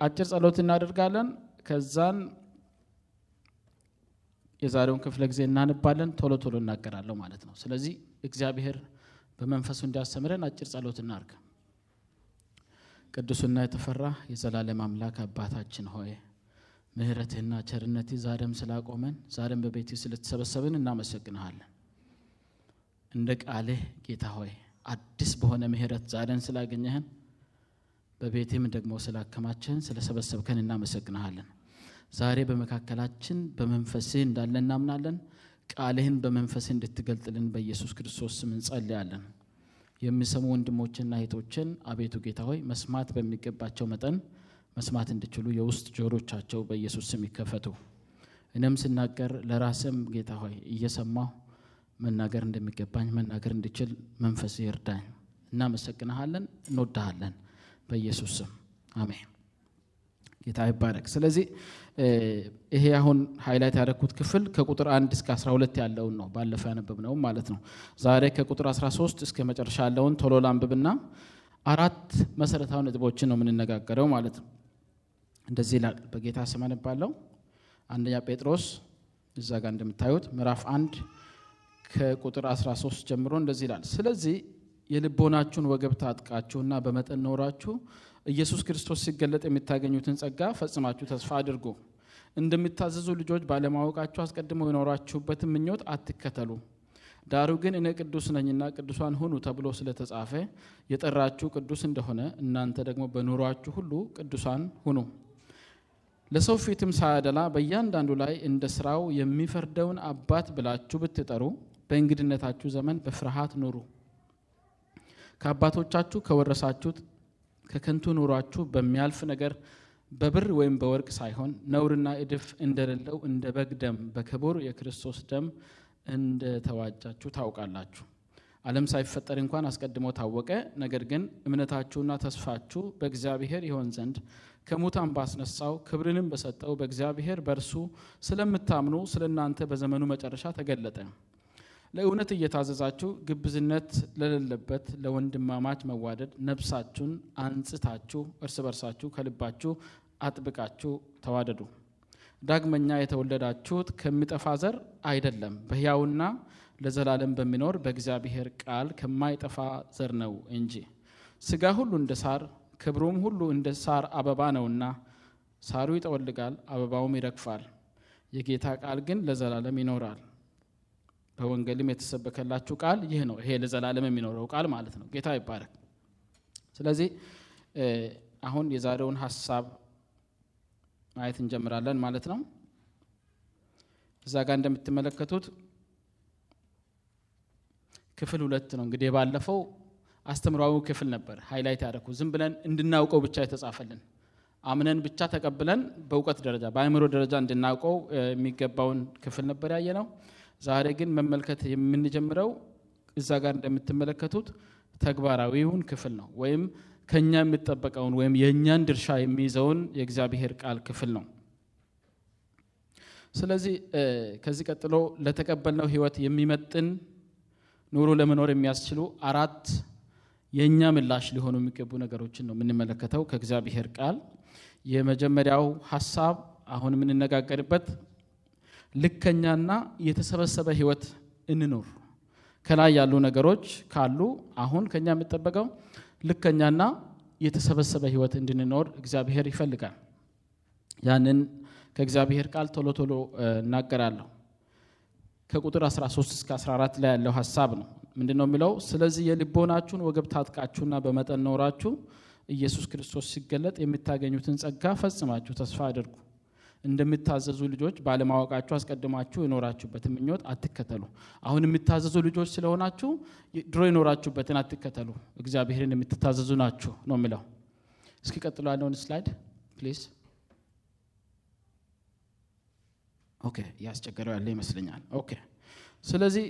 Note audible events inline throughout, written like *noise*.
አጭር ጸሎት እናደርጋለን። ከዛን የዛሬውን ክፍለ ጊዜ እናነባለን። ቶሎ ቶሎ እናገራለሁ ማለት ነው። ስለዚህ እግዚአብሔር በመንፈሱ እንዲያስተምረን አጭር ጸሎት እናርግ። ቅዱስና የተፈራ የዘላለም አምላክ አባታችን ሆይ ምሕረትህና ቸርነትህ ዛሬም ስላቆመን ዛሬም በቤትህ ስለተሰበሰብን እናመሰግንሃለን። እንደ ቃልህ ጌታ ሆይ አዲስ በሆነ ምሕረት ዛሬን ስላገኘህን በቤትህም ደግሞ ስላከማችህን ስለሰበሰብከን እናመሰግንሃለን። ዛሬ በመካከላችን በመንፈስህ እንዳለ እናምናለን። ቃልህን በመንፈስህ እንድትገልጥልን በኢየሱስ ክርስቶስ ስም እንጸልያለን። የሚሰሙ ወንድሞችና እህቶችን አቤቱ ጌታ ሆይ መስማት በሚገባቸው መጠን መስማት እንዲችሉ የውስጥ ጆሮቻቸው በኢየሱስ ስም ይከፈቱ። እኔም ስናገር ለራስም ጌታ ሆይ እየሰማሁ መናገር እንደሚገባኝ መናገር እንድችል መንፈስ ይርዳኝ። እናመሰግንሃለን፣ እንወድሃለን። በኢየሱስ ስም አሜን። ጌታ ይባረክ። ስለዚህ ይሄ አሁን highlight ያደረግኩት ክፍል ከቁጥር አንድ እስከ 12 ያለውን ነው ባለፈው ያነበብነው ማለት ነው። ዛሬ ከቁጥር 13 እስከ መጨረሻ ያለውን ቶሎ ላንብብና አራት መሰረታዊ ነጥቦችን ነው የምንነጋገረው ማለት ነው። እንደዚህ ይላል። በጌታ ስም አንደኛ ጴጥሮስ እዛ ጋር እንደምታዩት ምዕራፍ አንድ ከቁጥር 13 ጀምሮ እንደዚህ ይላል። ስለዚህ የልቦናችሁን ወገብ ታጥቃችሁና በመጠን ኖራችሁ ኢየሱስ ክርስቶስ ሲገለጥ የምታገኙትን ጸጋ ፈጽማችሁ ተስፋ አድርጉ። እንደሚታዘዙ ልጆች ባለማወቃችሁ አስቀድሞ የኖራችሁበትን ምኞት አትከተሉ። ዳሩ ግን እኔ ቅዱስ ነኝና ቅዱሳን ሁኑ ተብሎ ስለተጻፈ የጠራችሁ ቅዱስ እንደሆነ እናንተ ደግሞ በኑሯችሁ ሁሉ ቅዱሳን ሁኑ። ለሰው ፊትም ሳያደላ በእያንዳንዱ ላይ እንደ ስራው የሚፈርደውን አባት ብላችሁ ብትጠሩ በእንግድነታችሁ ዘመን በፍርሃት ኑሩ። ከአባቶቻችሁ ከወረሳችሁት ከከንቱ ኑሯችሁ በሚያልፍ ነገር በብር ወይም በወርቅ ሳይሆን ነውርና እድፍ እንደሌለው እንደ በግ ደም በክቡር የክርስቶስ ደም እንደተዋጃችሁ ታውቃላችሁ። ዓለም ሳይፈጠር እንኳን አስቀድሞ ታወቀ። ነገር ግን እምነታችሁና ተስፋችሁ በእግዚአብሔር ይሆን ዘንድ ከሙታን ባስነሳው ክብርንም በሰጠው በእግዚአብሔር በእርሱ ስለምታምኑ ስለ እናንተ በዘመኑ መጨረሻ ተገለጠ። ለእውነት እየታዘዛችሁ ግብዝነት ለሌለበት ለወንድማማች መዋደድ ነፍሳችሁን አንጽታችሁ እርስ በርሳችሁ ከልባችሁ አጥብቃችሁ ተዋደዱ። ዳግመኛ የተወለዳችሁት ከሚጠፋ ዘር አይደለም፣ በሕያውና ለዘላለም በሚኖር በእግዚአብሔር ቃል ከማይጠፋ ዘር ነው እንጂ። ሥጋ ሁሉ እንደ ሳር ክብሩም ሁሉ እንደ ሳር አበባ ነውና፣ ሳሩ ይጠወልጋል፣ አበባውም ይረግፋል፣ የጌታ ቃል ግን ለዘላለም ይኖራል። በወንጌልም የተሰበከላችሁ ቃል ይህ ነው። ይሄ ለዘላለም የሚኖረው ቃል ማለት ነው። ጌታ ይባረክ። ስለዚህ አሁን የዛሬውን ሀሳብ ማየት እንጀምራለን ማለት ነው። እዛ ጋር እንደምትመለከቱት ክፍል ሁለት ነው። እንግዲህ ባለፈው አስተምሯዊ ክፍል ነበር highlight ያደረኩ ዝም ብለን እንድናውቀው ብቻ የተጻፈልን አምነን ብቻ ተቀብለን በእውቀት ደረጃ በአእምሮ ደረጃ እንድናውቀው የሚገባውን ክፍል ነበር ያየ ነው። ዛሬ ግን መመልከት የምንጀምረው እዛ ጋር እንደምትመለከቱት ተግባራዊውን ክፍል ነው፣ ወይም ከኛ የሚጠበቀውን ወይም የእኛን ድርሻ የሚይዘውን የእግዚአብሔር ቃል ክፍል ነው። ስለዚህ ከዚህ ቀጥሎ ለተቀበልነው ሕይወት የሚመጥን ኑሮ ለመኖር የሚያስችሉ አራት የእኛ ምላሽ ሊሆኑ የሚገቡ ነገሮችን ነው የምንመለከተው ከእግዚአብሔር ቃል። የመጀመሪያው ሀሳብ አሁን የምንነጋገርበት ልከኛና የተሰበሰበ ህይወት እንኖር። ከላይ ያሉ ነገሮች ካሉ አሁን ከኛ የሚጠበቀው ልከኛና የተሰበሰበ ህይወት እንድንኖር እግዚአብሔር ይፈልጋል። ያንን ከእግዚአብሔር ቃል ቶሎ ቶሎ እናገራለሁ። ከቁጥር 13 እስከ 14 ላይ ያለው ሀሳብ ነው። ምንድን ነው የሚለው? ስለዚህ የልቦናችሁን ወገብ ታጥቃችሁና በመጠን ኖራችሁ ኢየሱስ ክርስቶስ ሲገለጥ የምታገኙትን ጸጋ ፈጽማችሁ ተስፋ አድርጉ። እንደምታዘዙ ልጆች ባለማወቃችሁ አስቀድማችሁ የኖራችሁበትን ምኞት አትከተሉ። አሁን የምታዘዙ ልጆች ስለሆናችሁ ድሮ የኖራችሁበትን አትከተሉ፣ እግዚአብሔርን የምትታዘዙ ናችሁ ነው የሚለው። እስኪ ቀጥሎ ያለውን slide please። Okay፣ እያስቸገረው ያለ ይመስለኛል። Okay፣ ስለዚህ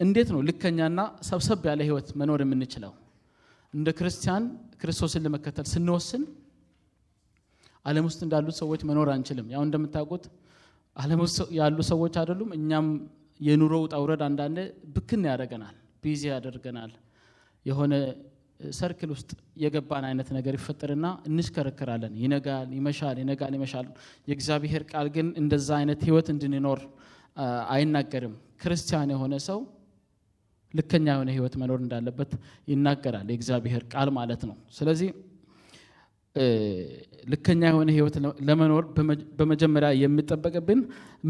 እንዴት ነው ልከኛና ሰብሰብ ያለ ህይወት መኖር የምንችለው? እንደ ክርስቲያን ክርስቶስን ለመከተል ስንወስን ዓለም ውስጥ እንዳሉት ሰዎች መኖር አንችልም። ያው እንደምታውቁት ዓለም ውስጥ ያሉ ሰዎች አይደሉም። እኛም የኑሮ ውጣ ውረድ አንዳንዴ ብክን ያደርገናል፣ busy ያደርገናል። የሆነ ሰርክል ውስጥ የገባን አይነት ነገር ይፈጠርና እንሽከረከራለን። ይነጋል፣ ይመሻል፣ ይነጋል፣ ይመሻል። የእግዚአብሔር ቃል ግን እንደዛ አይነት ህይወት እንድንኖር አይናገርም። ክርስቲያን የሆነ ሰው ልከኛ የሆነ ህይወት መኖር እንዳለበት ይናገራል የእግዚአብሔር ቃል ማለት ነው። ስለዚህ ልከኛ የሆነ ህይወት ለመኖር በመጀመሪያ የሚጠበቅብን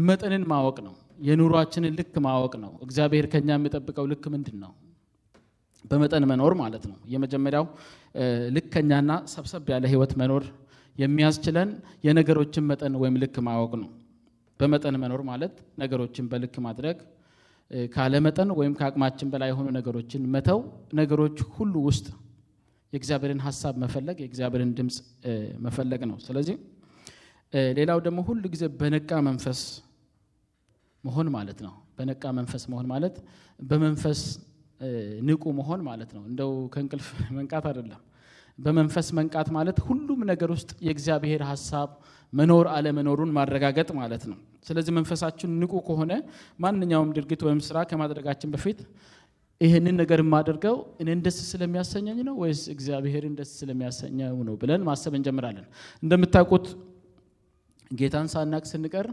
መጠንን ማወቅ ነው። የኑሯችንን ልክ ማወቅ ነው። እግዚአብሔር ከኛ የሚጠብቀው ልክ ምንድን ነው? በመጠን መኖር ማለት ነው። የመጀመሪያው ልከኛና ሰብሰብ ያለ ህይወት መኖር የሚያስችለን የነገሮችን መጠን ወይም ልክ ማወቅ ነው። በመጠን መኖር ማለት ነገሮችን በልክ ማድረግ፣ ካለመጠን ወይም ከአቅማችን በላይ የሆኑ ነገሮችን መተው፣ ነገሮች ሁሉ ውስጥ የእግዚአብሔርን ሀሳብ መፈለግ፣ የእግዚአብሔርን ድምፅ መፈለግ ነው። ስለዚህ ሌላው ደግሞ ሁሉ ጊዜ በነቃ መንፈስ መሆን ማለት ነው። በነቃ መንፈስ መሆን ማለት በመንፈስ ንቁ መሆን ማለት ነው። እንደው ከእንቅልፍ *laughs* መንቃት አይደለም። በመንፈስ መንቃት ማለት ሁሉም ነገር ውስጥ የእግዚአብሔር ሀሳብ መኖር አለመኖሩን ማረጋገጥ ማለት ነው። ስለዚህ መንፈሳችን ንቁ ከሆነ ማንኛውም ድርጊት ወይም ስራ ከማድረጋችን በፊት ይህንን ነገር የማደርገው እኔን ደስ ስለሚያሰኘኝ ነው ወይስ እግዚአብሔርን ደስ ስለሚያሰኘው ነው ብለን ማሰብ እንጀምራለን። እንደምታውቁት ጌታን ሳናቅ ስንቀር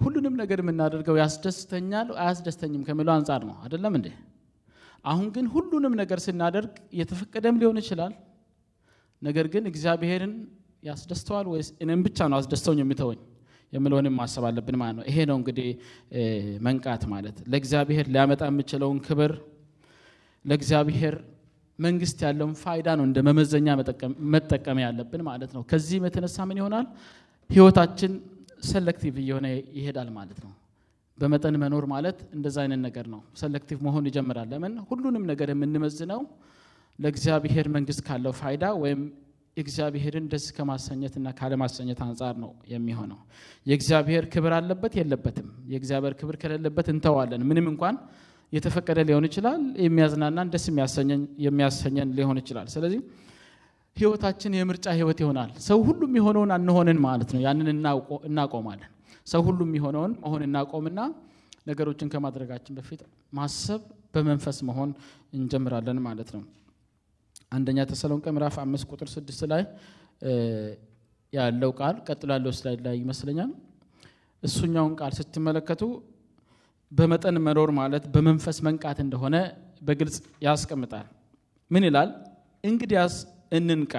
ሁሉንም ነገር የምናደርገው ያስደስተኛል አያስደስተኝም ከሚለው አንጻር ነው። አይደለም እንዴ? አሁን ግን ሁሉንም ነገር ስናደርግ የተፈቀደም ሊሆን ይችላል። ነገር ግን እግዚአብሔርን ያስደስተዋል ወይስ እኔም ብቻ ነው አስደስተውኝ የሚተወኝ የምለውንም ማሰብ አለብን ማለት ነው። ይሄ ነው እንግዲህ መንቃት ማለት ለእግዚአብሔር ሊያመጣ የሚችለውን ክብር ለእግዚአብሔር መንግስት ያለውን ፋይዳ ነው እንደ መመዘኛ መጠቀም ያለብን ማለት ነው። ከዚህም የተነሳ ምን ይሆናል? ህይወታችን ሰለክቲቭ እየሆነ ይሄዳል ማለት ነው። በመጠን መኖር ማለት እንደዛ አይነት ነገር ነው። ሰለክቲቭ መሆን ይጀምራል። ለምን? ሁሉንም ነገር የምንመዝነው ለእግዚአብሔር መንግስት ካለው ፋይዳ ወይም እግዚአብሔርን ደስ ከማሰኘትና ካለማሰኘት አንጻር ነው የሚሆነው። የእግዚአብሔር ክብር አለበት የለበትም? የእግዚአብሔር ክብር ከሌለበት እንተዋለን። ምንም እንኳን የተፈቀደ ሊሆን ይችላል፣ የሚያዝናናን ደስ የሚያሰኘን ሊሆን ይችላል። ስለዚህ ህይወታችን የምርጫ ህይወት ይሆናል። ሰው ሁሉም የሆነውን አንሆንን ማለት ነው። ያንን እናቆማለን። ሰው ሁሉም የሆነውን መሆን እናቆምና ነገሮችን ከማድረጋችን በፊት ማሰብ በመንፈስ መሆን እንጀምራለን ማለት ነው። አንደኛ ተሰሎንቄ ምዕራፍ አምስት ቁጥር ስድስት ላይ ያለው ቃል ቀጥሎ ያለው ስላይድ ላይ ይመስለኛል። እሱኛውን ቃል ስትመለከቱ በመጠን መኖር ማለት በመንፈስ መንቃት እንደሆነ በግልጽ ያስቀምጣል። ምን ይላል? እንግዲያስ እንንቃ፣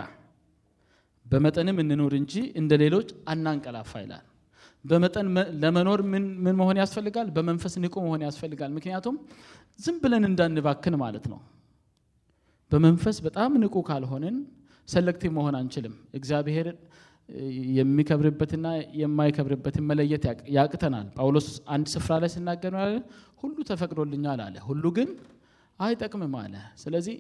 በመጠንም እንኑር እንጂ እንደ ሌሎች አናንቀላፋ ይላል። በመጠን ለመኖር ምን መሆን ያስፈልጋል? በመንፈስ ንቁ መሆን ያስፈልጋል። ምክንያቱም ዝም ብለን እንዳንባክን ማለት ነው። በመንፈስ በጣም ንቁ ካልሆንን ሰለክቲቭ መሆን አንችልም። እግዚአብሔር የሚከብርበትና የማይከብርበትን መለየት ያቅተናል። ጳውሎስ አንድ ስፍራ ላይ ሲናገር ያለ ሁሉ ተፈቅዶልኛል አለ፣ ሁሉ ግን አይጠቅምም አለ። ስለዚህ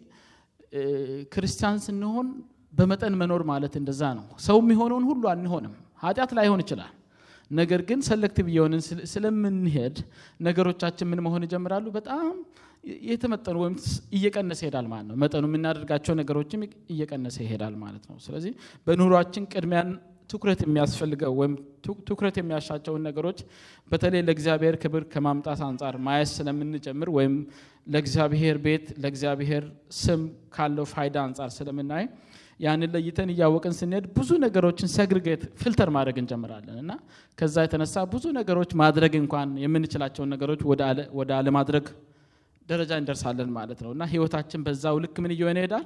ክርስቲያን ስንሆን በመጠን መኖር ማለት እንደዛ ነው። ሰው የሚሆነውን ሁሉ አንሆንም። ኃጢአት ላይሆን ይችላል። ነገር ግን ሰለክቲቭ እየሆንን ስለምንሄድ ነገሮቻችን ምን መሆን ይጀምራሉ? በጣም የተመጠኑ ወይም እየቀነሰ ይሄዳል ማለት ነው። መጠኑ የምናደርጋቸው ነገሮችም እየቀነሰ ይሄዳል ማለት ነው። ስለዚህ በኑሯችን ቅድሚያን ትኩረት የሚያስፈልገው ወይም ትኩረት የሚያሻቸውን ነገሮች በተለይ ለእግዚአብሔር ክብር ከማምጣት አንጻር ማየት ስለምንጀምር ወይም ለእግዚአብሔር ቤት ለእግዚአብሔር ስም ካለው ፋይዳ አንጻር ስለምናይ ያንን ለይተን እያወቅን ስንሄድ ብዙ ነገሮችን ሰግርጌት ፊልተር ማድረግ እንጀምራለን እና ከዛ የተነሳ ብዙ ነገሮች ማድረግ እንኳን የምንችላቸውን ነገሮች ወደ አለማድረግ ደረጃ እንደርሳለን ማለት ነው እና ህይወታችን በዛው ልክ ምን እየሆነ ይሄዳል?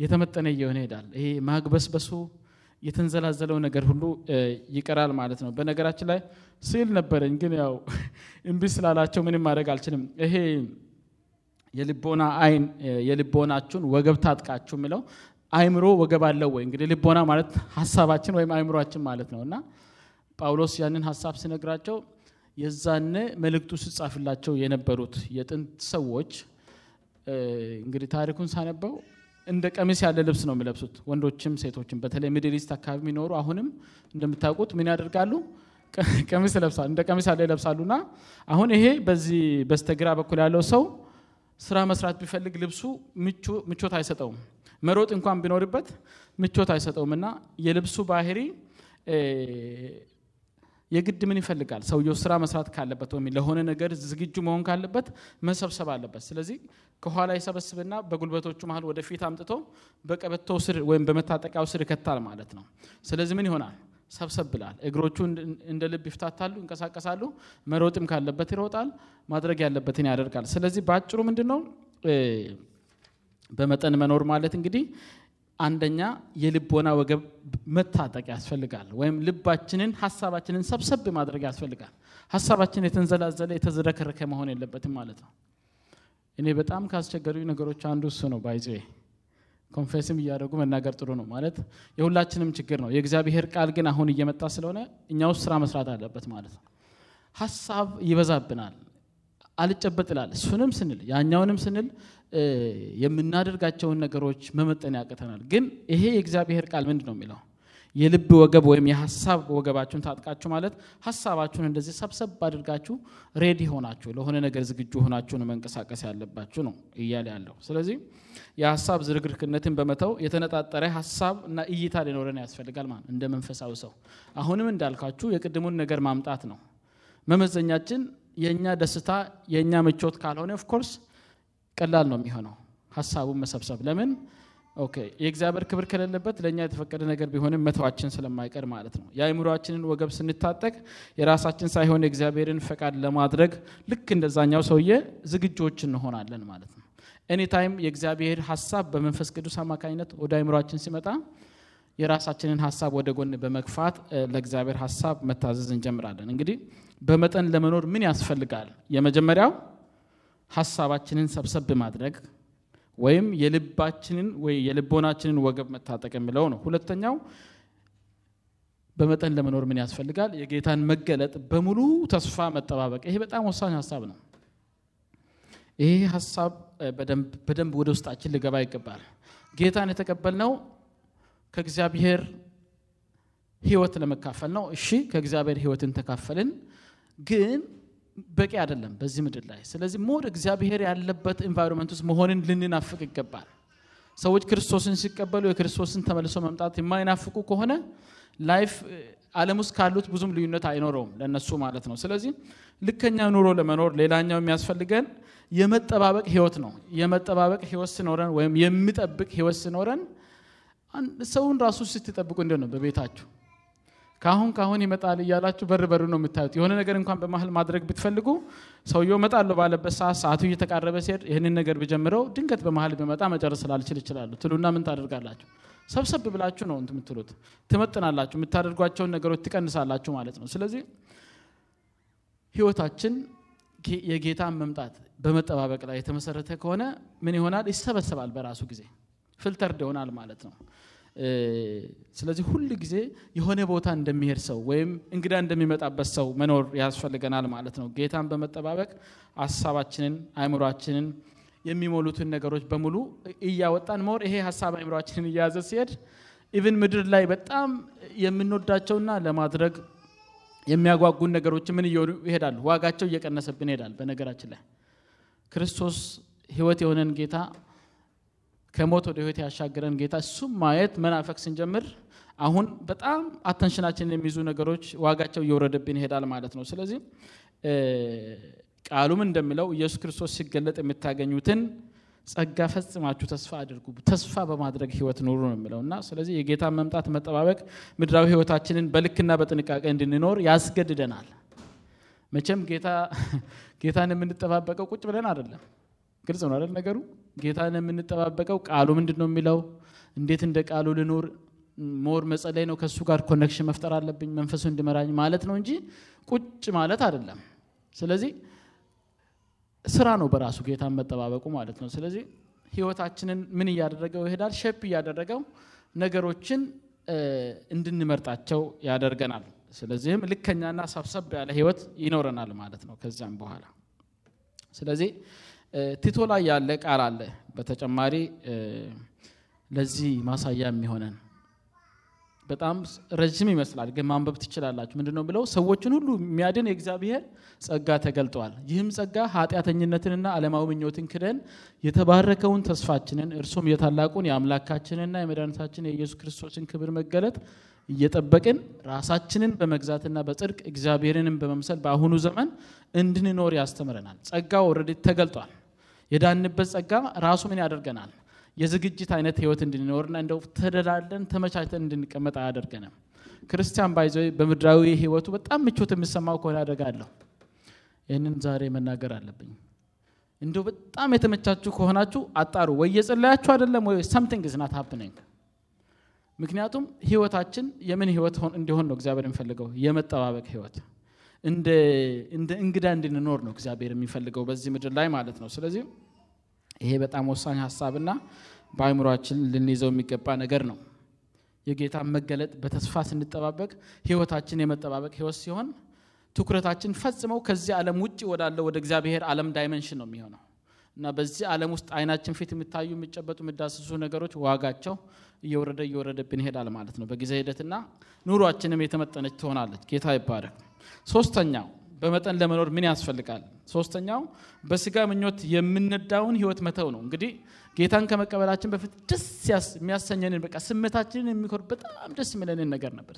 የተመጠነ እየሆነ ይሄዳል። ይሄ ማግበስበሱ የተንዘላዘለው ነገር ሁሉ ይቀራል ማለት ነው። በነገራችን ላይ ስዕል ነበረኝ፣ ግን ያው *laughs* እምቢ ስላላቸው ምንም ማድረግ አልችልም። ይሄ የልቦና አይን የልቦናችሁን ወገብ ታጥቃችሁ የሚለው አይምሮ ወገብ አለው ወይ? እንግዲህ ልቦና ማለት ሀሳባችን ወይም አይምሯችን ማለት ነው እና ጳውሎስ ያንን ሀሳብ ሲነግራቸው የዛኔ መልእክቱ ስጻፍላቸው የነበሩት የጥንት ሰዎች እንግዲህ ታሪኩን ሳነበው እንደ ቀሚስ ያለ ልብስ ነው የሚለብሱት፣ ወንዶችም ሴቶችም። በተለይ Middle East አካባቢ የሚኖሩ አሁንም እንደምታውቁት ምን ያደርጋሉ? ቀሚስ ይለብሳሉ፣ እንደ ቀሚስ ያለ ይለብሳሉና አሁን ይሄ በዚህ በስተግራ በኩል ያለው ሰው ስራ መስራት ቢፈልግ ልብሱ ምቾት አይሰጠውም። መሮጥ እንኳን ቢኖርበት ምቾት አይሰጠውም እና የልብሱ ባህሪ የግድ ምን ይፈልጋል? ሰውየው ስራ መስራት ካለበት ወይም ለሆነ ነገር ዝግጁ መሆን ካለበት መሰብሰብ አለበት። ስለዚህ ከኋላ ይሰበስብና በጉልበቶቹ መሀል ወደፊት አምጥቶ በቀበቶ ስር ወይም በመታጠቂያው ስር ይከታል ማለት ነው። ስለዚህ ምን ይሆናል? ሰብሰብ ብላል። እግሮቹ እንደ ልብ ይፍታታሉ፣ ይንቀሳቀሳሉ። መሮጥም ካለበት ይሮጣል፣ ማድረግ ያለበትን ያደርጋል። ስለዚህ በአጭሩ ምንድን ነው በመጠን መኖር ማለት እንግዲህ አንደኛ የልቦና ወገብ መታጠቅ ያስፈልጋል። ወይም ልባችንን ሀሳባችንን ሰብሰብ ማድረግ ያስፈልጋል። ሀሳባችን የተንዘላዘለ የተዝረከረከ መሆን የለበትም ማለት ነው። እኔ በጣም ካስቸገሩኝ ነገሮች አንዱ እሱ ነው። by the way confessም እያደረጉ መናገር ጥሩ ነው ማለት የሁላችንም ችግር ነው። የእግዚአብሔር ቃል ግን አሁን እየመጣ ስለሆነ እኛ ውስጥ ስራ መስራት አለበት ማለት ነው። ሀሳብ ይበዛብናል፣ አልጨበጥ እሱንም ስንል ያኛውንም ስንል የምናደርጋቸውን ነገሮች መመጠን ያቅተናል። ግን ይሄ የእግዚአብሔር ቃል ምንድን ነው የሚለው? የልብ ወገብ ወይም የሀሳብ ወገባችሁን ታጥቃችሁ ማለት ሀሳባችሁን እንደዚህ ሰብሰብ አድርጋችሁ ሬዲ ሆናችሁ ለሆነ ነገር ዝግጁ ሆናችሁ ነው መንቀሳቀስ ያለባችሁ ነው እያለ ያለው። ስለዚህ የሀሳብ ዝርግርክነትን በመተው የተነጣጠረ ሀሳብ እና እይታ ሊኖረን ያስፈልጋል ማለት እንደ መንፈሳዊ ሰው። አሁንም እንዳልካችሁ የቅድሙን ነገር ማምጣት ነው መመዘኛችን። የእኛ ደስታ የእኛ ምቾት ካልሆነ of course ቀላል ነው የሚሆነው ሀሳቡን መሰብሰብ። ለምን የእግዚአብሔር ክብር ከሌለበት ለእኛ የተፈቀደ ነገር ቢሆንም መተዋችን ስለማይቀር ማለት ነው። የአእምሯችንን ወገብ ስንታጠቅ የራሳችን ሳይሆን የእግዚአብሔርን ፈቃድ ለማድረግ ልክ እንደዛኛው ሰውዬ ዝግጆች እንሆናለን ማለት ነው። anytime የእግዚአብሔር ሀሳብ በመንፈስ ቅዱስ አማካኝነት ወደ አእምሯችን ሲመጣ የራሳችንን ሀሳብ ወደ ጎን በመግፋት ለእግዚአብሔር ሀሳብ መታዘዝ እንጀምራለን። እንግዲህ በመጠን ለመኖር ምን ያስፈልጋል? የመጀመሪያው ሀሳባችንን ሰብሰብ ማድረግ ወይም የልባችንን ወይ የልቦናችንን ወገብ መታጠቅ የሚለው ነው። ሁለተኛው በመጠን ለመኖር ምን ያስፈልጋል? የጌታን መገለጥ በሙሉ ተስፋ መጠባበቅ። ይሄ በጣም ወሳኝ ሀሳብ ነው። ይሄ ሀሳብ በደንብ ወደ ውስጣችን ሊገባ ይገባል። ጌታን የተቀበልነው ከእግዚአብሔር ሕይወት ለመካፈል ነው። እሺ ከእግዚአብሔር ሕይወትን ተካፈልን ግን በቂ አይደለም በዚህ ምድር ላይ። ስለዚህ more እግዚአብሔር ያለበት environment ውስጥ መሆንን ልንናፍቅ ይገባል። ሰዎች ክርስቶስን ሲቀበሉ የክርስቶስን ተመልሶ መምጣት የማይናፍቁ ከሆነ life ዓለም ውስጥ ካሉት ብዙም ልዩነት አይኖረውም ለነሱ ማለት ነው። ስለዚህ ልከኛ ኑሮ ለመኖር ሌላኛው የሚያስፈልገን የመጠባበቅ ህይወት ነው። የመጠባበቅ ህይወት ሲኖረን ወይም የሚጠብቅ ህይወት ሲኖረን ሰውን ራሱ ስትጠብቁ እንዴት ነው በቤታችሁ ካሁን ካሁን ይመጣል እያላችሁ በር በር ነው የምታዩት። የሆነ ነገር እንኳን በመሀል ማድረግ ብትፈልጉ ሰውየው እመጣለሁ ባለበት ሰዓት ሰዓቱ እየተቃረበ ሲሄድ ይህንን ነገር ብጀምረው ድንገት በመሀል ቢመጣ መጨረስ ስላልችል ይችላሉ ትሉና ምን ታደርጋላችሁ? ሰብሰብ ብላችሁ ነው የምትሉት፣ ትመጥናላችሁ፣ የምታደርጓቸውን ነገሮች ትቀንሳላችሁ ማለት ነው። ስለዚህ ህይወታችን የጌታን መምጣት በመጠባበቅ ላይ የተመሰረተ ከሆነ ምን ይሆናል? ይሰበሰባል፣ በራሱ ጊዜ filtered ይሆናል ማለት ነው። ስለዚህ ሁል ጊዜ የሆነ ቦታ እንደሚሄድ ሰው ወይም እንግዳ እንደሚመጣበት ሰው መኖር ያስፈልገናል ማለት ነው። ጌታን በመጠባበቅ ሀሳባችንን አእምሯችንን የሚሞሉትን ነገሮች በሙሉ እያወጣን more ይሄ ሀሳብ አእምሯችንን እየያዘ ሲሄድ even ምድር ላይ በጣም የምንወዳቸውና ለማድረግ የሚያጓጉን ነገሮች ምን እየሆኑ ይሄዳሉ? ዋጋቸው እየቀነሰብን ይሄዳል። በነገራችን ላይ ክርስቶስ ህይወት የሆነን ጌታ ከሞት ወደ ህይወት ያሻገረን ጌታ እሱም ማየት መናፈቅ ስንጀምር አሁን በጣም አተንሽናችንን የሚይዙ ነገሮች ዋጋቸው እየወረደብን ይሄዳል ማለት ነው። ስለዚህ ቃሉም እንደሚለው ኢየሱስ ክርስቶስ ሲገለጥ የምታገኙትን ጸጋ ፈጽማችሁ ተስፋ አድርጉ፣ ተስፋ በማድረግ ህይወት ኑሩ ነው የሚለው እና ስለዚህ የጌታን መምጣት መጠባበቅ ምድራዊ ህይወታችንን በልክና በጥንቃቄ እንድንኖር ያስገድደናል። መቼም ጌታ *laughs* ጌታን የምንጠባበቀው ቁጭ ብለን አይደለም። ግልጽ ነው አይደል ነገሩ? ጌታን የምንጠባበቀው ቃሉ ምንድን ነው የሚለው፣ እንዴት እንደ ቃሉ ልኑር፣ more መጸለይ ነው፣ ከእሱ ጋር connection መፍጠር አለብኝ፣ መንፈሱ እንዲመራኝ ማለት ነው እንጂ ቁጭ ማለት አይደለም። ስለዚህ ስራ ነው በራሱ ጌታን መጠባበቁ ማለት ነው። ስለዚህ ህይወታችንን ምን እያደረገው ይሄዳል? shape እያደረገው ነገሮችን እንድንመርጣቸው ያደርገናል። ስለዚህም ልከኛና ሰብሰብ ያለ ህይወት ይኖረናል ማለት ነው ከዚያም በኋላ ስለዚህ ቲቶ ላይ ያለ ቃል አለ። በተጨማሪ ለዚህ ማሳያ የሚሆነን በጣም ረዥም ይመስላል፣ ግን ማንበብ ትችላላችሁ። ምንድን ነው ብለው ሰዎችን ሁሉ የሚያድን የእግዚአብሔር ጸጋ ተገልጠዋል። ይህም ጸጋ ኃጢአተኝነትንና ዓለማዊ ምኞትን ክደን የተባረከውን ተስፋችንን እርሱም የታላቁን የአምላካችንና የመድኃኒታችን የኢየሱስ ክርስቶስን ክብር መገለጥ እየጠበቅን ራሳችንን በመግዛትና በጽድቅ እግዚአብሔርንም በመምሰል በአሁኑ ዘመን እንድንኖር ያስተምረናል። ጸጋው already ተገልጧል። የዳንበት ጸጋ ራሱ ምን ያደርገናል? የዝግጅት አይነት ህይወት እንድንኖርና እንደው ተደላለን ተመቻችተን እንድንቀመጥ አያደርገንም። ክርስቲያን by the way በምድራዊ ህይወቱ በጣም ምቾት የሚሰማው ከሆነ አደጋ አለው። ይህንን ዛሬ መናገር አለብኝ። እንደው በጣም የተመቻችሁ ከሆናችሁ አጣሩ። ወይ የጸለያችሁ አይደለም ወይ something is not ምክንያቱም ህይወታችን የምን ህይወት እንዲሆን ነው እግዚአብሔር የሚፈልገው? የመጠባበቅ ህይወት እንደ እንግዳ እንድንኖር ነው እግዚአብሔር የሚፈልገው በዚህ ምድር ላይ ማለት ነው። ስለዚህ ይሄ በጣም ወሳኝ ሀሳብና በአእምሯችን ልንይዘው የሚገባ ነገር ነው። የጌታን መገለጥ በተስፋ ስንጠባበቅ ህይወታችን የመጠባበቅ ህይወት ሲሆን ትኩረታችን ፈጽመው ከዚህ ዓለም ውጭ ወዳለው ወደ እግዚአብሔር ዓለም ዳይመንሽን ነው የሚሆነው እና በዚህ ዓለም ውስጥ አይናችን ፊት የሚታዩ የሚጨበጡ የሚዳስሱ ነገሮች ዋጋቸው እየወረደ እየወረደብን ይሄዳል ማለት ነው በጊዜ ሂደትና ኑሯችንም የተመጠነች ትሆናለች። ጌታ ይባረክ። ሶስተኛው በመጠን ለመኖር ምን ያስፈልጋል? ሶስተኛው በስጋ ምኞት የምንዳውን ህይወት መተው ነው። እንግዲህ ጌታን ከመቀበላችን በፊት ደስ የሚያሰኘንን በቃ ስሜታችንን የሚኮረኩር በጣም ደስ የሚለንን ነገር ነበር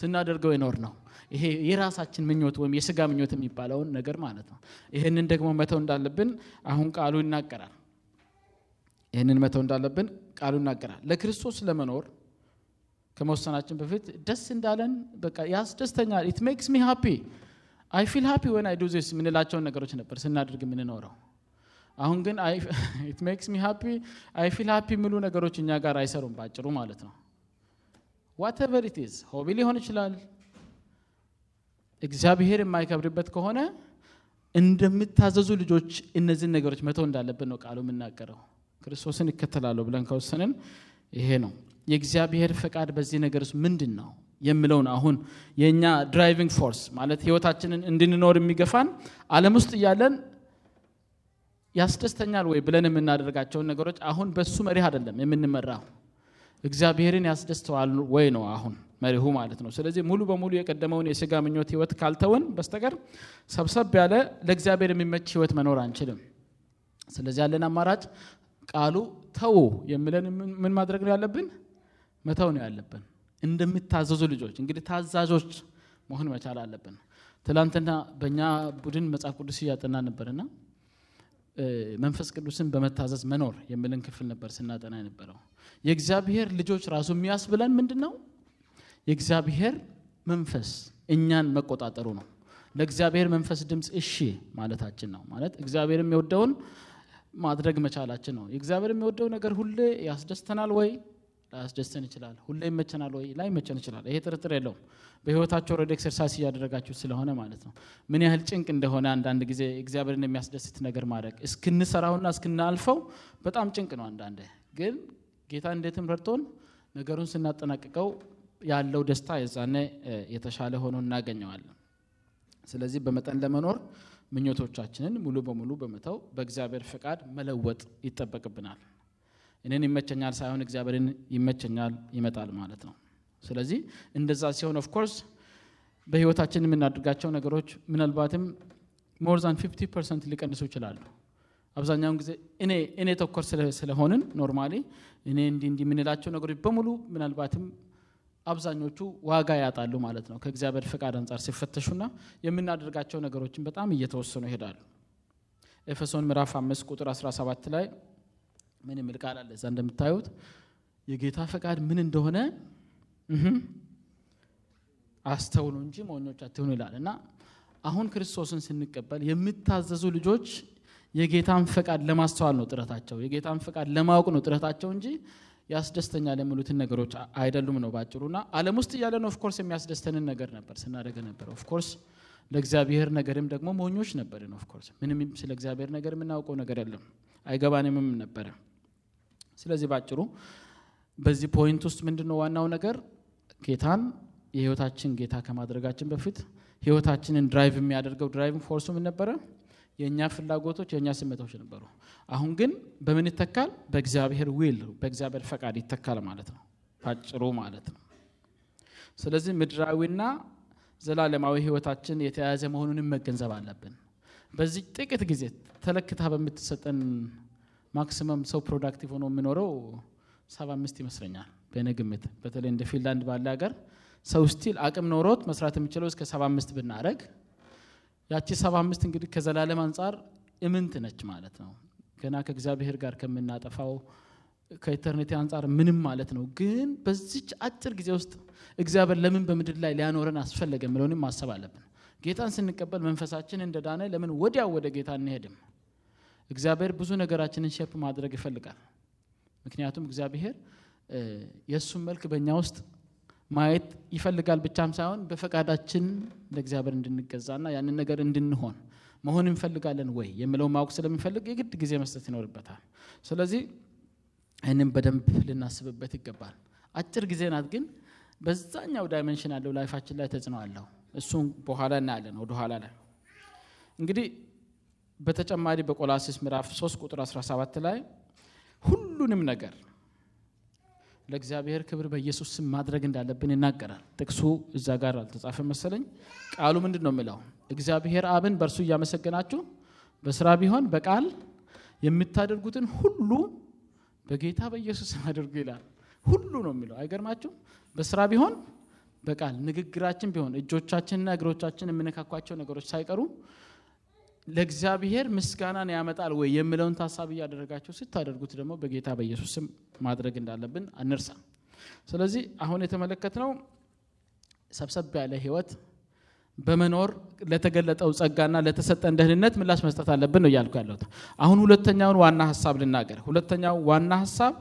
ስናደርገው የኖርነው። ይሄ የራሳችን ምኞት ወይም የስጋ ምኞት የሚባለውን ነገር ማለት ነው። ይህንን ደግሞ መተው እንዳለብን አሁን ቃሉ ይናገራል። ይህንን መተው እንዳለብን ቃሉ ይናገራል። ለክርስቶስ ለመኖር ከመወሰናችን በፊት ደስ እንዳለን በቃ ያስደስተኛል። It makes me happy I feel happy when I do የምንላቸውን ነገሮች ነበር ስናደርግ የምንኖረው። አሁን ግን it makes me happy I feel happy የሚሉ ነገሮች እኛ ጋር አይሰሩም፣ ባጭሩ ማለት ነው። whatever it is hobby ሊሆን ይችላል። እግዚአብሔር የማይከብርበት ከሆነ እንደምታዘዙ ልጆች እነዚህን ነገሮች መተው እንዳለብን ነው ቃሉ የሚናገረው። ክርስቶስን ይከተላለሁ ብለን ከወሰንን ይሄ ነው። የእግዚአብሔር ፈቃድ በዚህ ነገር ውስጥ ምንድን ነው የሚለውን አሁን የእኛ driving force ማለት ህይወታችንን እንድንኖር የሚገፋን ዓለም ውስጥ እያለን ያስደስተኛል ወይ ብለን የምናደርጋቸውን ነገሮች አሁን በሱ መሪህ አይደለም የምንመራው። እግዚአብሔርን ያስደስተዋል ወይ ነው አሁን መሪሁ ማለት ነው። ስለዚህ ሙሉ በሙሉ የቀደመውን የስጋ ምኞት ህይወት ካልተውን በስተቀር ሰብሰብ ያለ ለእግዚአብሔር የሚመች ህይወት መኖር አንችልም። ስለዚህ ያለን አማራጭ ቃሉ ተዉ የሚለን ምን ማድረግ ነው ያለብን? መተው ነው ያለብን። እንደሚታዘዙ ልጆች እንግዲህ ታዛዦች መሆን መቻል አለብን። ትላንትና በእኛ ቡድን መጽሐፍ ቅዱስ እያጠና ነበርና መንፈስ ቅዱስን በመታዘዝ መኖር የሚልን ክፍል ነበር ስናጠና የነበረው። የእግዚአብሔር ልጆች ራሱ የሚያስብለን ምንድን ነው? የእግዚአብሔር መንፈስ እኛን መቆጣጠሩ ነው። ለእግዚአብሔር መንፈስ ድምፅ እሺ ማለታችን ነው። ማለት እግዚአብሔር የሚወደውን ማድረግ መቻላችን ነው። የእግዚአብሔር የሚወደው ነገር ሁሌ ያስደስተናል ወይ ላያስደስተን ይችላል። ሁሌ ይመቸናል ወይ ላይመቸን ይችላል። ይሄ ጥርጥር የለውም። በህይወታቸው already exercise እያደረጋችሁ ስለሆነ ማለት ነው። ምን ያህል ጭንቅ እንደሆነ አንዳንድ ጊዜ እግዚአብሔርን የሚያስደስት ነገር ማድረግ እስክንሰራውና እስክናልፈው በጣም ጭንቅ ነው። አንዳንድ ግን ጌታ እንዴትም ረድቶን ነገሩን ስናጠናቅቀው ያለው ደስታ የዛኔ የተሻለ ሆኖ እናገኘዋለን። ስለዚህ በመጠን ለመኖር ምኞቶቻችንን ሙሉ በሙሉ በመተው በእግዚአብሔር ፈቃድ መለወጥ ይጠበቅብናል። እኔን ይመቸኛል ሳይሆን እግዚአብሔርን ይመቸኛል ይመጣል ማለት ነው። ስለዚህ እንደዛ ሲሆን of course በህይወታችን የምናደርጋቸው ነገሮች ምናልባትም more than 50 percent ሊቀንሱ ይችላሉ። አብዛኛውን ጊዜ እኔ እኔ ተኮር ስለሆንን normally እኔ እንዲህ እንዲህ የምንላቸው ነገሮች በሙሉ ምናልባትም አብዛኞቹ ዋጋ ያጣሉ ማለት ነው። ከእግዚአብሔር ፈቃድ አንጻር ሲፈተሹና የምናደርጋቸው ነገሮችን በጣም እየተወሰኑ ይሄዳሉ። ኤፌሶን ምዕራፍ አምስት ቁጥር 17 ላይ ምን የሚል ቃል አለ? እዛ እንደምታዩት የጌታ ፈቃድ ምን እንደሆነ አስተውሉ እንጂ ሞኞች አትሁኑ ይላል እና አሁን ክርስቶስን ስንቀበል የሚታዘዙ ልጆች የጌታን ፈቃድ ለማስተዋል ነው ጥረታቸው፣ የጌታን ፈቃድ ለማወቅ ነው ጥረታቸው እንጂ ያስደስተኛል የሚሉትን ነገሮች አይደሉም ነው ባጭሩና ዓለም ውስጥ እያለን of course የሚያስደስተንን ነገር ነበር ስናደርግ ነበር። of course ለእግዚአብሔር ነገርም ደግሞ ሞኞች ነበርን። of course ምንም ስለ እግዚአብሔር ነገር የምናውቀው ነገር የለም፣ አይገባንምም ነበረ። ስለዚህ ባጭሩ በዚህ point ውስጥ ምንድን ነው ዋናው ነገር ጌታን የህይወታችን ጌታ ከማድረጋችን በፊት ህይወታችንን drive የሚያደርገው drive force ኡ ምን ነበረ? የእኛ ፍላጎቶች የእኛ ስሜቶች ነበሩ። አሁን ግን በምን ይተካል? በእግዚአብሔር will በእግዚአብሔር ፈቃድ ይተካል ማለት ነው፣ ባጭሩ ማለት ነው። ስለዚህ ምድራዊና ዘላለማዊ ህይወታችን የተያያዘ መሆኑንም መገንዘብ አለብን። በዚህ ጥቂት ጊዜ ተለክታ በምትሰጠን maximum ሰው productive ሆኖ የሚኖረው ሰባ አምስት ይመስለኛል በእኔ ግምት። በተለይ እንደ ፊንላንድ ባለ ሀገር ሰው still አቅም ኖሮት መስራት የሚችለው እስከ ሰባ አምስት ብናደርግ ያቺ ሰባ አምስት እንግዲህ ከዘላለም አንጻር ምንት ነች ማለት ነው። ገና ከእግዚአብሔር ጋር ከምናጠፋው ከኢተርኒቲ አንጻር ምንም ማለት ነው። ግን በዚች አጭር ጊዜ ውስጥ እግዚአብሔር ለምን በምድር ላይ ሊያኖረን አስፈለገ የሚለውንም ማሰብ አለብን። ጌታን ስንቀበል መንፈሳችን እንደዳነ ለምን ወዲያው ወደ ጌታ እንሄድም? እግዚአብሔር ብዙ ነገራችንን ሼፕ ማድረግ ይፈልጋል። ምክንያቱም እግዚአብሔር የእሱን መልክ በእኛ ውስጥ ማየት ይፈልጋል ብቻም ሳይሆን በፈቃዳችን ለእግዚአብሔር እንድንገዛና ያንን ነገር እንድንሆን መሆን እንፈልጋለን ወይ የሚለውን ማወቅ ስለሚፈልግ የግድ ጊዜ መስጠት ይኖርበታል። ስለዚህ ይህንም በደንብ ልናስብበት ይገባል። አጭር ጊዜ ናት፣ ግን በዛኛው ዳይመንሽን ያለው ላይፋችን ላይ ተጽዕኖ አለው። እሱም በኋላ እናያለን። ወደ ኋላ ላይ እንግዲህ በተጨማሪ በቆላሲስ ምዕራፍ 3 ቁጥር 17 ላይ ሁሉንም ነገር ለእግዚአብሔር ክብር በኢየሱስ ስም ማድረግ እንዳለብን ይናገራል። ጥቅሱ እዛ ጋር አልተጻፈ መሰለኝ። ቃሉ ምንድን ነው የሚለው? እግዚአብሔር አብን በእርሱ እያመሰገናችሁ በስራ ቢሆን በቃል የምታደርጉትን ሁሉ በጌታ በኢየሱስ ስም አድርጉ ይላል። ሁሉ ነው የሚለው አይገርማችሁ? በስራ ቢሆን በቃል ንግግራችን ቢሆን እጆቻችንና እግሮቻችን የምነካኳቸው ነገሮች ሳይቀሩ ለእግዚአብሔር ምስጋናን ያመጣል ወይ የሚለውን ታሳቢ እያደረጋችሁ ስታደርጉት ደግሞ በጌታ በኢየሱስ ስም ማድረግ እንዳለብን አንርሳ። ስለዚህ አሁን የተመለከትነው ሰብሰብ ያለ ህይወት በመኖር ለተገለጠው ጸጋና ለተሰጠን ደህንነት ምላሽ መስጠት አለብን ነው እያልኩ ያለሁት። አሁን ሁለተኛውን ዋና ሀሳብ ልናገር። ሁለተኛው ዋና ሀሳብ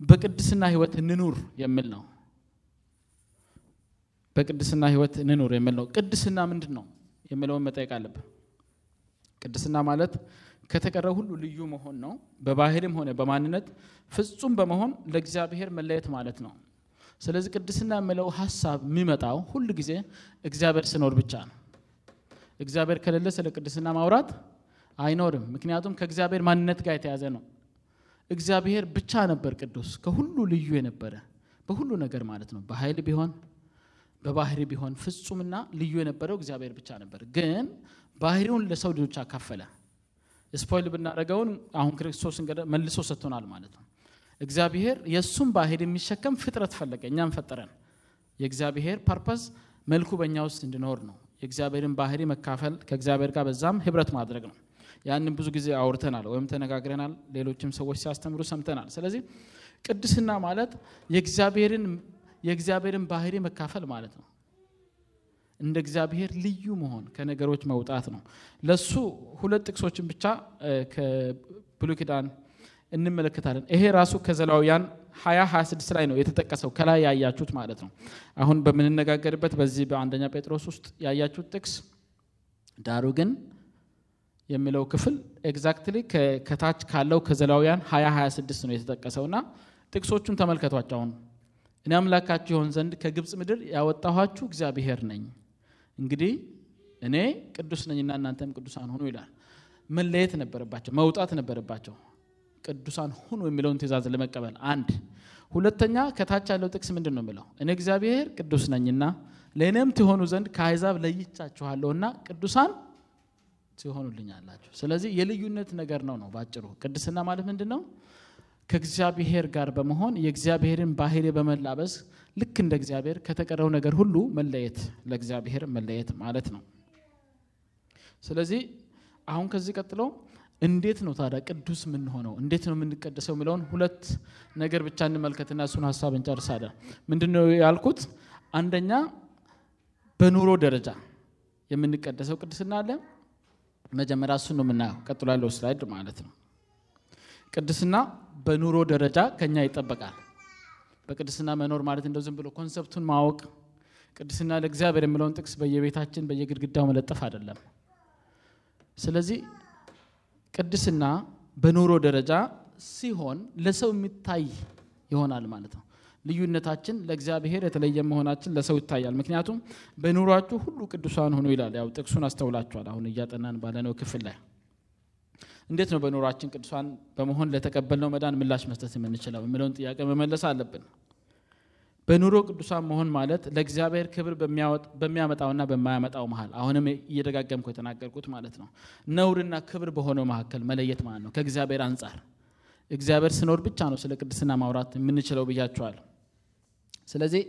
በቅድስና ህይወት እንኑር የሚል ነው። በቅድስና ህይወት እንኑር የሚል ነው። ቅድስና ምንድን ነው የሚለውን መጠየቅ አለብን። ቅድስና ማለት ከተቀረው ሁሉ ልዩ መሆን ነው። በባህልም ሆነ በማንነት ፍጹም በመሆን ለእግዚአብሔር መለየት ማለት ነው። ስለዚህ ቅድስና የሚለው ሀሳብ የሚመጣው ሁል ጊዜ እግዚአብሔር ስኖር ብቻ ነው። እግዚአብሔር ከሌለ ስለ ቅድስና ማውራት አይኖርም። ምክንያቱም ከእግዚአብሔር ማንነት ጋር የተያዘ ነው። እግዚአብሔር ብቻ ነበር ቅዱስ፣ ከሁሉ ልዩ የነበረ በሁሉ ነገር ማለት ነው። በኃይል ቢሆን በባህሪ ቢሆን ፍጹምና ልዩ የነበረው እግዚአብሔር ብቻ ነበር። ግን ባህሪውን ለሰው ልጆች አካፈለ። ስፖይል ብናደርገውን አሁን ክርስቶስ እንግዲህ መልሶ ሰጥቶናል ማለት ነው። እግዚአብሔር የእሱም ባህሪ የሚሸከም ፍጥረት ፈለገ፣ እኛም ፈጠረን። የእግዚአብሔር purpose መልኩ በእኛ ውስጥ እንዲኖር ነው። የእግዚአብሔርን ባህሪ መካፈል ከእግዚአብሔር ጋር በዛም ህብረት ማድረግ ነው። ያንን ብዙ ጊዜ አውርተናል ወይም ተነጋግረናል። ሌሎችም ሰዎች ሲያስተምሩ ሰምተናል። ስለዚህ ቅድስና ማለት የእግዚአብሔርን ባህሪ መካፈል ማለት ነው። እንደ እግዚአብሔር ልዩ መሆን ከነገሮች መውጣት ነው። ለሱ ሁለት ጥቅሶችን ብቻ ከብሉይ ኪዳን እንመለከታለን። ይሄ ራሱ ከዘሌዋውያን 20 26 ላይ ነው የተጠቀሰው ከላይ ያያችሁት ማለት ነው። አሁን በምንነጋገርበት በዚህ በአንደኛ ጴጥሮስ ውስጥ ያያችሁት ጥቅስ ዳሩ ግን የሚለው ክፍል exactly ከታች ካለው ከዘሌዋውያን 20 26 ነው የተጠቀሰው እና ጥቅሶቹን ተመልከቷቸው። አሁን እኔ አምላካችሁ ይሆን ዘንድ ከግብፅ ምድር ያወጣኋችሁ እግዚአብሔር ነኝ። እንግዲህ እኔ ቅዱስ ነኝና እናንተም ቅዱሳን ሁኑ ይላል። መለየት ነበረባቸው፣ መውጣት ነበረባቸው ቅዱሳን ሁኑ የሚለውን ትእዛዝ ለመቀበል አንድ። ሁለተኛ ከታች ያለው ጥቅስ ምንድን ነው የሚለው? እኔ እግዚአብሔር ቅዱስ ነኝና ለእኔም ትሆኑ ዘንድ ከአሕዛብ ለይቻችኋለሁና ቅዱሳን ትሆኑልኛላችሁ። ስለዚህ የልዩነት ነገር ነው ነው ባጭሩ። ቅድስና ማለት ምንድን ነው? ከእግዚአብሔር ጋር በመሆን የእግዚአብሔርን ባህሪ በመላበስ ልክ እንደ እግዚአብሔር ከተቀረው ነገር ሁሉ መለየት፣ ለእግዚአብሔር መለየት ማለት ነው። ስለዚህ አሁን ከዚህ ቀጥሎ እንዴት ነው ታዲያ ቅዱስ የምንሆነው? እንዴት ነው የምንቀደሰው? የሚለውን ሁለት ነገር ብቻ እንመልከትና እሱን ሀሳብ እንጨርሳለን። ምንድን ነው ያልኩት? አንደኛ በኑሮ ደረጃ የምንቀደሰው ቅድስና አለ። መጀመሪያ እሱን ነው የምናየው፣ ቀጥሎ ያለው ስላይድ ማለት ነው። ቅድስና በኑሮ ደረጃ ከኛ ይጠበቃል። በቅድስና መኖር ማለት እንደው ዝም ብሎ ኮንሰፕቱን ማወቅ፣ ቅድስና ለእግዚአብሔር የሚለውን ጥቅስ በየቤታችን በየግድግዳው መለጠፍ አይደለም። ስለዚህ ቅድስና በኑሮ ደረጃ ሲሆን ለሰው የሚታይ ይሆናል ማለት ነው። ልዩነታችን ለእግዚአብሔር የተለየ መሆናችን ለሰው ይታያል። ምክንያቱም በኑሯችሁ ሁሉ ቅዱሳን ሁኑ ይላል። ያው ጥቅሱን አስተውላችኋል። አሁን እያጠናን ባለነው ክፍል ላይ እንዴት ነው በኑሯችን ቅዱሳን በመሆን ለተቀበልነው መዳን ምላሽ መስጠት የምንችለው የሚለውን ጥያቄ መመለስ አለብን። በኑሮ ቅዱሳን መሆን ማለት ለእግዚአብሔር ክብር በሚያመጣውና በማያመጣው መሀል አሁንም እየደጋገምኩ የተናገርኩት ማለት ነው። ነውርና ክብር በሆነው መካከል መለየት ማለት ነው ከእግዚአብሔር አንጻር እግዚአብሔር ስኖር ብቻ ነው ስለ ቅድስና ማውራት የምንችለው ብያቸዋል ስለዚህ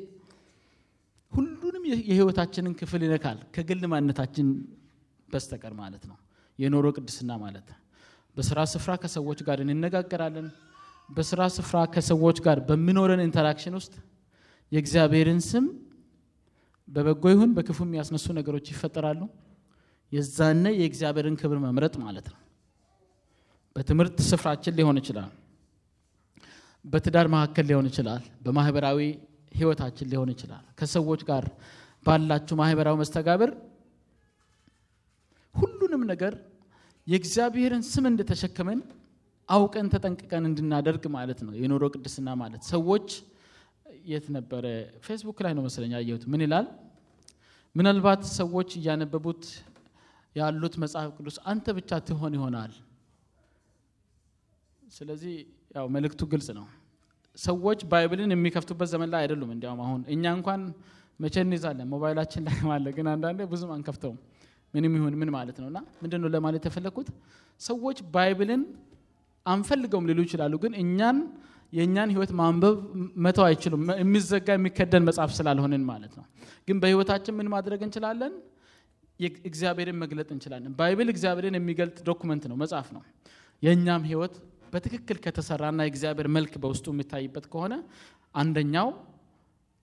ሁሉንም የህይወታችንን ክፍል ይነካል ከግል ማንነታችን በስተቀር ማለት ነው። የኑሮ ቅድስና ማለት በስራ ስፍራ ከሰዎች ጋር እንነጋገራለን። በስራ ስፍራ ከሰዎች ጋር በሚኖረን interaction ውስጥ የእግዚአብሔርን ስም በበጎ ይሁን በክፉ የሚያስነሱ ነገሮች ይፈጠራሉ። የዛኔ የእግዚአብሔርን ክብር መምረጥ ማለት ነው። በትምህርት ስፍራችን ሊሆን ይችላል። በትዳር መካከል ሊሆን ይችላል። በማህበራዊ ህይወታችን ሊሆን ይችላል። ከሰዎች ጋር ባላችሁ ማህበራዊ መስተጋብር ሁሉንም ነገር የእግዚአብሔርን ስም እንደተሸከመን አውቀን ተጠንቅቀን እንድናደርግ ማለት ነው። የኑሮ ቅድስና ማለት ሰዎች የት ነበረ? ፌስቡክ ላይ ነው መሰለኝ ያየሁት። ምን ይላል? ምናልባት ሰዎች እያነበቡት ያሉት መጽሐፍ ቅዱስ አንተ ብቻ ትሆን ይሆናል። ስለዚህ ያው መልእክቱ ግልጽ ነው። ሰዎች Bible ን የሚከፍቱበት ዘመን ላይ አይደሉም። እንዲያውም አሁን እኛ እንኳን መቼ እንይዛለን? ሞባይላችን ላይ አለ። ግን አንዳንዴ ብዙም አንከፍተውም ምንም ይሁን ምን ማለት ነው። እና ምንድን ነው ለማለት የፈለግኩት ሰዎች Bible ን አንፈልገውም ሊሉ ይችላሉ ግን እኛን የእኛን ህይወት ማንበብ መተው አይችሉም። የሚዘጋ የሚከደን መጽሐፍ ስላልሆንን ማለት ነው። ግን በህይወታችን ምን ማድረግ እንችላለን? እግዚአብሔርን መግለጥ እንችላለን። Bible እግዚአብሔርን የሚገልጥ document ነው መጽሐፍ ነው። የእኛም ህይወት በትክክል ከተሰራና የእግዚአብሔር መልክ በውስጡ የሚታይበት ከሆነ አንደኛው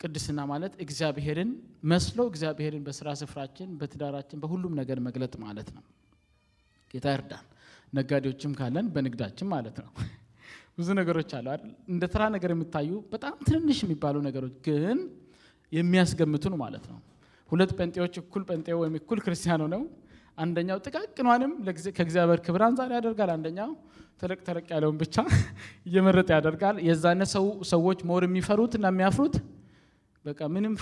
ቅድስና ማለት እግዚአብሔርን መስሎ እግዚአብሔርን በስራ ስፍራችን በትዳራችን በሁሉም ነገር መግለጥ ማለት ነው። ጌታ ይርዳን። ነጋዴዎችም ካለን በንግዳችን ማለት ነው። *laughs* ብዙ ነገሮች አሉ እንደ ተራ ነገር የሚታዩ በጣም ትንንሽ የሚባሉ ነገሮች ግን የሚያስገምቱን ማለት ነው። ሁለት ጴንጤዎች እኩል ጴንጤ ወይም እኩል ክርስቲያኑ ነው አንደኛው ጥቃቅኗንም ከእግዚአብሔር ክብር አንጻር ያደርጋል። አንደኛው ተለቅ ተለቅ ያለውን ብቻ *laughs* እየመረጠ ያደርጋል። የዛኔ ሰዎች more የሚፈሩት እና የሚያፍሩት በቃ ምንም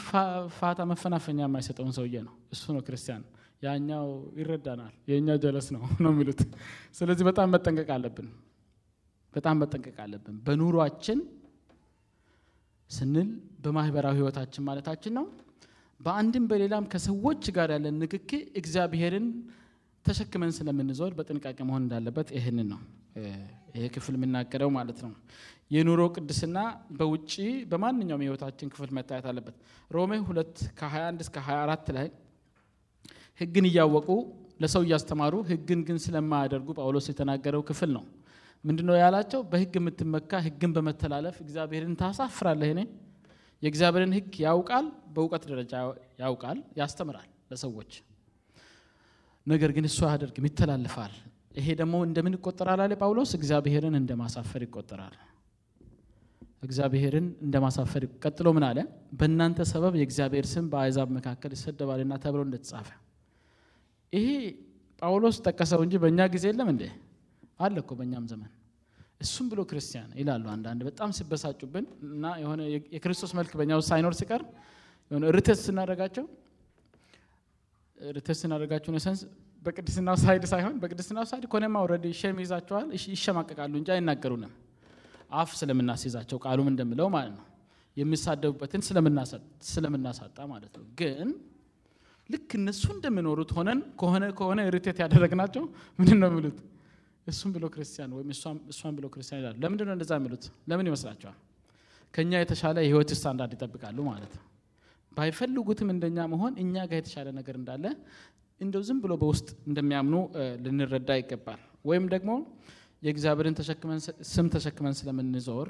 ፋታ መፈናፈኛ የማይሰጠውን ሰውዬ ነው። እሱ ነው ክርስቲያን። ያኛው ይረዳናል የእኛው ጀለስ ነው *laughs* ነው የሚሉት። ስለዚህ በጣም መጠንቀቅ አለብን። በጣም መጠንቀቅ አለብን። በኑሯችን ስንል በማህበራዊ ህይወታችን ማለታችን ነው። በአንድም በሌላም ከሰዎች ጋር ያለን ንክኪ እግዚአብሔርን ተሸክመን ስለምንዞር በጥንቃቄ መሆን እንዳለበት ይህንን ነው ይሄ ክፍል የምናገረው ማለት ነው። የኑሮ ቅድስና በውጭ በማንኛውም የህይወታችን ክፍል መታየት አለበት። ሮሜ ሁለት ከ21 እስከ 24 ላይ ህግን እያወቁ ለሰው እያስተማሩ ህግን ግን ስለማያደርጉ ጳውሎስ የተናገረው ክፍል ነው። ምንድነው ያላቸው? በህግ የምትመካ ህግን በመተላለፍ እግዚአብሔርን ታሳፍራለህ። እኔ የእግዚአብሔርን ህግ ያውቃል በእውቀት ደረጃ ያውቃል ያስተምራል ለሰዎች። ነገር ግን እሱ አያደርግም ይተላልፋል ይሄ ደግሞ እንደምን ይቆጠራል አለ ጳውሎስ? እግዚአብሔርን እንደ ማሳፈር ይቆጠራል። እግዚአብሔርን እንደ ማሳፈር ቀጥሎ ምን አለ? በእናንተ ሰበብ የእግዚአብሔር ስም በአይዛብ መካከል ይሰደባልና ተብሎ እንደተጻፈ። ይሄ ጳውሎስ ጠቀሰው እንጂ በእኛ ጊዜ የለም እንዴ? አለ እኮ በእኛም ዘመን። እሱም ብሎ ክርስቲያን ይላሉ አንዳንድ በጣም ሲበሳጩብን እና የሆነ የክርስቶስ መልክ በእኛ ውስጥ ሳይኖር ሲቀር የሆነ ርትት ስናደርጋቸው ርትት ስናደርጋቸው ነሰንስ በቅድስናው ሳይድ ሳይሆን በቅድስናው ሳይድ ኮነማ ወረድ ሸም ይዛቸዋል ይሸማቀቃሉ እንጂ አይናገሩንም። አፍ ስለምናስይዛቸው ቃሉም እንደምለው ማለት ነው። የሚሳደቡበትን ስለምናሳጣ ማለት ነው። ግን ልክ እነሱ እንደሚኖሩት ሆነን ከሆነ ከሆነ ሪቴት ያደረግናቸው ምንድን ነው የሚሉት? እሱም ብሎ ክርስቲያን ወይም እሷን ብሎ ክርስቲያን ይላሉ። ለምንድን ነው እንደዛ የሚሉት? ለምን ይመስላቸዋል ከእኛ የተሻለ የህይወት ስታንዳርድ ይጠብቃሉ ማለት ነው። ባይፈልጉትም እንደኛ መሆን እኛ ጋር የተሻለ ነገር እንዳለ እንደው ዝም ብሎ በውስጥ እንደሚያምኑ ልንረዳ ይገባል። ወይም ደግሞ የእግዚአብሔርን ስም ተሸክመን ስለምንዞር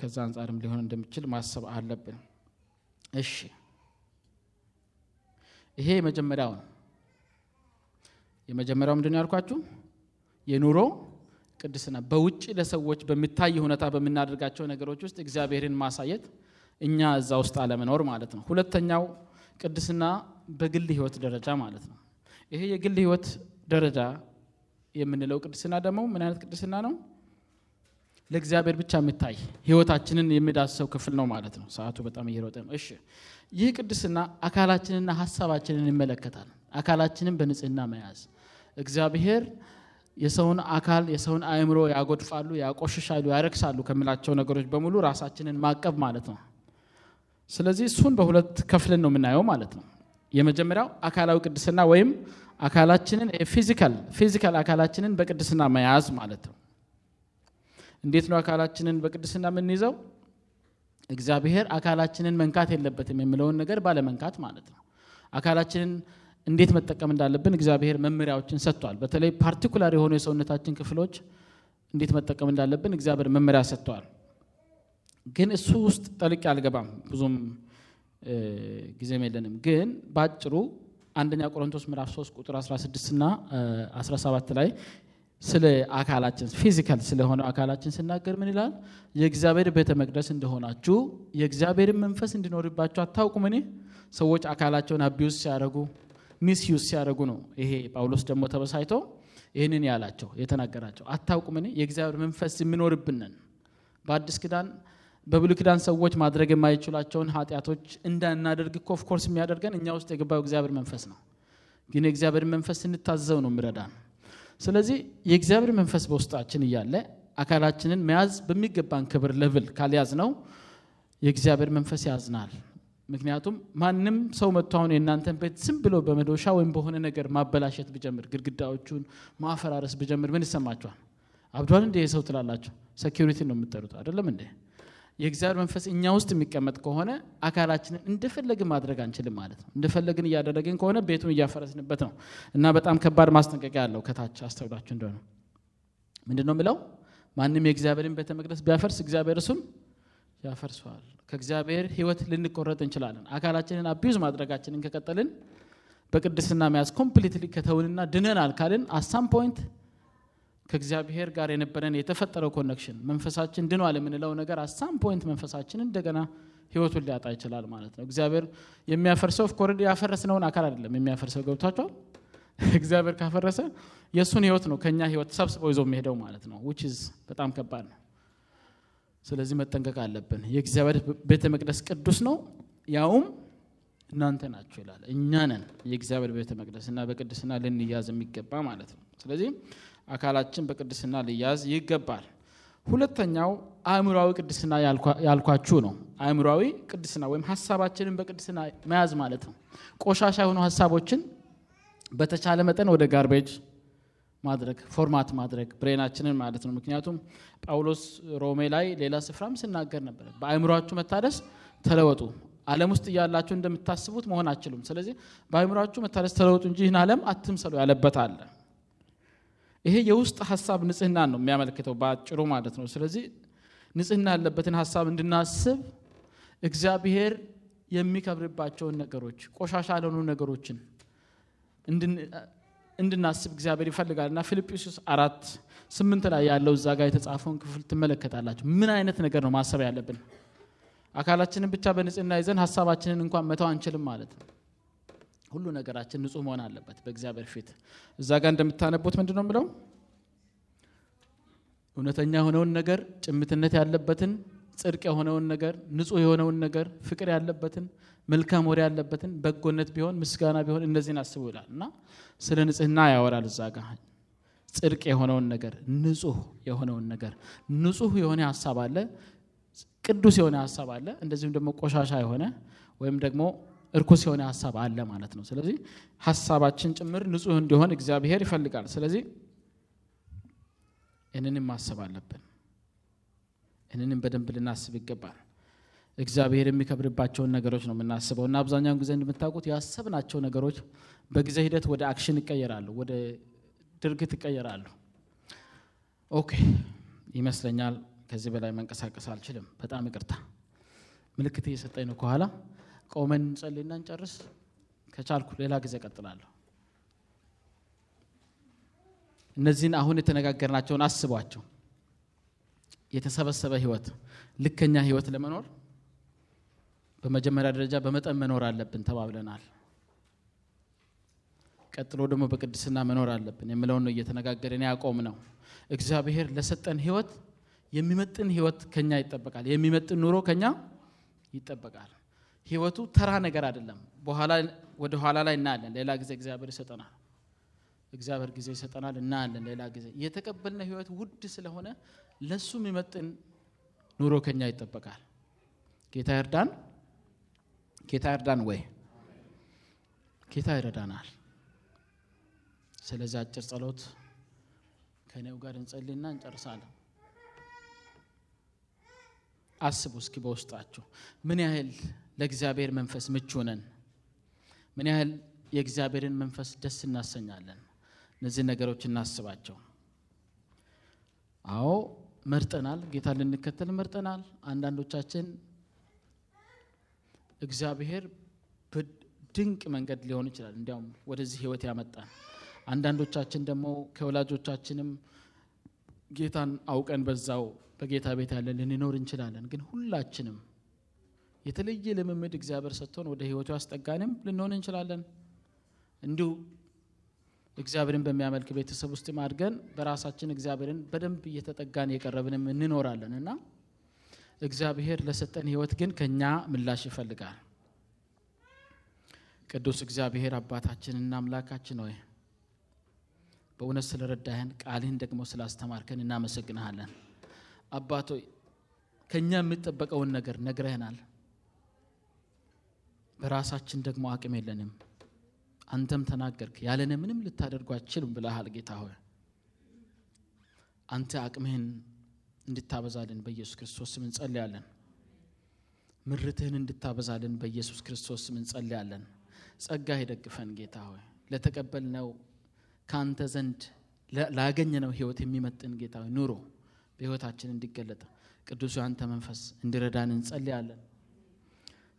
ከዛ አንጻርም ሊሆን እንደሚችል ማሰብ አለብን። እሺ። ይሄ የመጀመሪያው ነው። የመጀመሪያው ምንድን ያልኳችሁ? የኑሮ ቅድስና። በውጭ ለሰዎች በሚታይ ሁኔታ በምናደርጋቸው ነገሮች ውስጥ እግዚአብሔርን ማሳየት እኛ እዛ ውስጥ አለመኖር ማለት ነው። ሁለተኛው ቅድስና በግል ህይወት ደረጃ ማለት ነው። ይሄ የግል ህይወት ደረጃ የምንለው ቅድስና ደግሞ ምን አይነት ቅድስና ነው? ለእግዚአብሔር ብቻ የሚታይ ህይወታችንን የሚዳሰው ክፍል ነው ማለት ነው። ሰዓቱ በጣም እየሮጠ ነው። እሺ ይህ ቅድስና አካላችንና ሀሳባችንን ይመለከታል። አካላችንን በንጽህና መያዝ። እግዚአብሔር የሰውን አካል የሰውን አእምሮ ያጎድፋሉ ያቆሽሻሉ ያረክሳሉ ከሚላቸው ነገሮች በሙሉ ራሳችንን ማቀብ ማለት ነው ስለዚህ እሱን በሁለት ከፍለን ነው የምናየው ማለት ነው። የመጀመሪያው አካላዊ ቅድስና ወይም አካላችንን physical physical አካላችንን በቅድስና መያዝ ማለት ነው። እንዴት ነው አካላችንን በቅድስና የምንይዘው? እግዚአብሔር አካላችንን መንካት የለበትም የሚለውን ነገር ባለመንካት ማለት ነው። አካላችንን እንዴት መጠቀም እንዳለብን እግዚአብሔር መመሪያዎችን ሰጥቷል። በተለይ particular የሆኑ የሰውነታችን ክፍሎች እንዴት መጠቀም እንዳለብን እግዚአብሔር መመሪያ ሰጥቷል። ግን እሱ ውስጥ ጠልቄ አልገባም፣ ብዙም ጊዜም የለንም። ግን በአጭሩ አንደኛ ቆሮንቶስ ምዕራፍ 3 ቁጥር 16 እና 17 ላይ ስለ አካላችን physical ስለሆነው አካላችን ሲናገር ምን ይላል? የእግዚአብሔር ቤተ መቅደስ እንደሆናችሁ የእግዚአብሔርን መንፈስ እንዲኖርባችሁ አታውቁም? እኔ ሰዎች አካላቸውን abuse ሲያደርጉ misuse ሲያደርጉ ነው። ይሄ ጳውሎስ ደግሞ ተበሳይቶ ይህንን ያላቸው የተናገራቸው አታውቁም? እኔ የእግዚአብሔር መንፈስ የሚኖርብንን በአዲስ ኪዳን በብሉይ ኪዳን ሰዎች ማድረግ የማይችሏቸውን ኃጢአቶች እንዳናደርግ እኮ of course የሚያደርገን እኛ ውስጥ የገባው እግዚአብሔር መንፈስ ነው። ግን የእግዚአብሔር መንፈስ ስንታዘዘው ነው የሚረዳን። ስለዚህ የእግዚአብሔር መንፈስ በውስጣችን እያለ አካላችንን መያዝ በሚገባን ክብር level ካልያዝነው የእግዚአብሔር መንፈስ ያዝናል። ምክንያቱም ማንም ሰው መጥቶ አሁን የእናንተን ቤት ዝም ብሎ በመዶሻ ወይም በሆነ ነገር ማበላሸት ቢጀምር፣ ግድግዳዎቹን ማፈራረስ ቢጀምር ምን ይሰማችኋል? አብዷል እንዴ ሰው ትላላችሁ። security ነው የምትጠሩት አይደለም እንዴ? የእግዚአብሔር መንፈስ እኛ ውስጥ የሚቀመጥ ከሆነ አካላችንን እንደፈለግን ማድረግ አንችልም ማለት ነው። እንደፈለግን እያደረግን ከሆነ ቤቱን እያፈረስንበት ነው እና በጣም ከባድ ማስጠንቀቂያ አለው። ከታች አስተውላችሁ እንደሆነ ምንድን ነው የሚለው? ማንም የእግዚአብሔርን ቤተ መቅደስ ቢያፈርስ እግዚአብሔር እሱን ያፈርሰዋል። ከእግዚአብሔር ሕይወት ልንቆረጥ እንችላለን። አካላችንን abuse ማድረጋችንን ከቀጠልን በቅድስና መያዝ completely ከተውንና ድነናል ካልን at some point ከእግዚአብሔር ጋር የነበረን የተፈጠረው connection መንፈሳችን ድኗል የምንለው ነገር at some point መንፈሳችን እንደገና ህይወቱን ሊያጣ ይችላል ማለት ነው። እግዚአብሔር የሚያፈርሰው of course ያፈረስነውን አካል አይደለም የሚያፈርሰው ገብቷችኋል። *laughs* እግዚአብሔር ካፈረሰ የእሱን ህይወት ነው ከኛ ህይወት ሰብስቦ ይዞ የሚሄደው ማለት ነው። which በጣም ከባድ ነው። ስለዚህ መጠንቀቅ አለብን። የእግዚአብሔር ቤተ መቅደስ ቅዱስ ነው፣ ያውም እናንተ ናችሁ ይላል። እኛ ነን የእግዚአብሔር ቤተ መቅደስ እና በቅድስና ልንያዝ የሚገባ ማለት ነው። ስለዚህ አካላችን በቅድስና ሊያዝ ይገባል። ሁለተኛው አእምሯዊ ቅድስና ያልኳችሁ ነው። አእምሯዊ ቅድስና ወይም ሀሳባችንን በቅድስና መያዝ ማለት ነው። ቆሻሻ የሆኑ ሀሳቦችን በተቻለ መጠን ወደ garbage ማድረግ format ማድረግ brain ኣችንን ማለት ነው። ምክንያቱም ጳውሎስ ሮሜ ላይ ሌላ ስፍራም ሲናገር ነበር፣ በአእምሯችሁ መታደስ ተለወጡ። ዓለም ውስጥ እያላችሁ እንደምታስቡት መሆን አትችሉም። ስለዚህ በአእምሯችሁ መታደስ ተለወጡ እንጂ ይህን ዓለም አትምሰሉ ያለበት አለ። ይሄ የውስጥ ሀሳብ ንጽህናን ነው የሚያመለክተው በአጭሩ ማለት ነው። ስለዚህ ንጽህና ያለበትን ሀሳብ እንድናስብ እግዚአብሔር የሚከብርባቸውን ነገሮች ቆሻሻ ያልሆኑ ነገሮችን እንድናስብ እግዚአብሔር ይፈልጋል እና ፊልጵስዩስ አራት ስምንት ላይ ያለው እዛ ጋር የተጻፈውን ክፍል ትመለከታላችሁ። ምን አይነት ነገር ነው ማሰብ ያለብን? አካላችንን ብቻ በንጽህና ይዘን ሀሳባችንን እንኳን መተው አንችልም ማለት ነው። ሁሉ ነገራችን ንጹህ መሆን አለበት በእግዚአብሔር ፊት። እዛ ጋር እንደምታነቡት ምንድን ነው የምለው? እውነተኛ የሆነውን ነገር፣ ጭምትነት ያለበትን፣ ጽድቅ የሆነውን ነገር፣ ንጹህ የሆነውን ነገር፣ ፍቅር ያለበትን፣ መልካም ወሬ ያለበትን፣ በጎነት ቢሆን ምስጋና ቢሆን እነዚህን አስቡ ይላል እና ስለ ንጽህና ያወራል እዛ ጋር ጽድቅ የሆነውን ነገር፣ ንጹህ የሆነውን ነገር፣ ንጹህ የሆነ ሀሳብ አለ፣ ቅዱስ የሆነ ሀሳብ አለ፣ እንደዚሁም ደግሞ ቆሻሻ የሆነ ወይም ደግሞ እርኩስ የሆነ ሀሳብ አለ ማለት ነው። ስለዚህ ሀሳባችን ጭምር ንጹህ እንዲሆን እግዚአብሔር ይፈልጋል። ስለዚህ ይህንንም ማሰብ አለብን። ይህንንም በደንብ ልናስብ ይገባል። እግዚአብሔር የሚከብርባቸውን ነገሮች ነው የምናስበው እና አብዛኛውን ጊዜ እንደምታውቁት ያሰብናቸው ነገሮች በጊዜ ሂደት ወደ action ይቀየራሉ፣ ወደ ድርጊት ይቀየራሉ። okay ይመስለኛል ከዚህ በላይ መንቀሳቀስ አልችልም። በጣም ይቅርታ። ምልክት እየሰጠኝ ነው ከኋላ ቆመን እንጸልይና እንጨርስ። ከቻልኩ ሌላ ጊዜ እቀጥላለሁ። እነዚህን አሁን የተነጋገርናቸውን አስቧቸው። የተሰበሰበ ህይወት፣ ልከኛ ህይወት ለመኖር በመጀመሪያ ደረጃ በመጠን መኖር አለብን ተባብለናል። ቀጥሎ ደግሞ በቅድስና መኖር አለብን የምለውን ነው እየተነጋገርን ያቆም ነው። እግዚአብሔር ለሰጠን ህይወት የሚመጥን ህይወት ከኛ ይጠበቃል። የሚመጥን ኑሮ ከኛ ይጠበቃል። ህይወቱ ተራ ነገር አይደለም። በኋላ ወደ ኋላ ላይ እናያለን። ሌላ ጊዜ እግዚአብሔር ይሰጠናል። እግዚአብሔር ጊዜ ይሰጠናል፣ እናያለን። ሌላ ጊዜ የተቀበልነው ህይወት ውድ ስለሆነ ለሱ የሚመጥን ኑሮ ከኛ ይጠበቃል። ጌታ ይርዳን። ጌታ ይርዳን ወይ? ጌታ ይረዳናል። ስለዚህ አጭር ጸሎት ከእኔው ጋር እንጸልይና እንጨርሳለን። አስቡ እስኪ በውስጣችሁ ምን ያህል ለእግዚአብሔር መንፈስ ምቹ ነን? ምን ያህል የእግዚአብሔርን መንፈስ ደስ እናሰኛለን? እነዚህ ነገሮች እናስባቸው። አዎ መርጠናል፣ ጌታ ልንከተል መርጠናል። አንዳንዶቻችን እግዚአብሔር በድንቅ መንገድ ሊሆን ይችላል እንዲያውም ወደዚህ ህይወት ያመጣን። አንዳንዶቻችን ደግሞ ከወላጆቻችንም ጌታን አውቀን በዛው በጌታ ቤት ያለን ልንኖር እንችላለን። ግን ሁላችንም የተለየ ልምምድ እግዚአብሔር ሰጥቶን ወደ ህይወቱ ያስጠጋንም ልንሆን እንችላለን። እንዲሁ እግዚአብሔርን በሚያመልክ ቤተሰብ ውስጥም አድገን በራሳችን እግዚአብሔርን በደንብ እየተጠጋን እየቀረብንም እንኖራለን እና እግዚአብሔር ለሰጠን ህይወት ግን ከኛ ምላሽ ይፈልጋል። ቅዱስ እግዚአብሔር አባታችንና አምላካችን ሆይ በእውነት ስለረዳህን ቃልህን ደግሞ ስላስተማርከን እናመሰግንሃለን። አባቶ ከእኛ የሚጠበቀውን ነገር ነግረህናል። በራሳችን ደግሞ አቅም የለንም። አንተም ተናገርክ፣ ያለነ ምንም ልታደርጉ አትችሉም ብለሃል። ጌታ ሆይ አንተ አቅምህን እንድታበዛልን በኢየሱስ ክርስቶስ ስም እንጸልያለን። ምርትህን እንድታበዛልን በኢየሱስ ክርስቶስ ስም እንጸልያለን። ጸጋ ይደግፈን ጌታ ሆይ ለተቀበልነው ከአንተ ዘንድ ላገኘነው ህይወት የሚመጥን ጌታ ኑሮ በህይወታችን እንዲገለጥ ቅዱሱ የአንተ መንፈስ እንዲረዳን እንጸልያለን።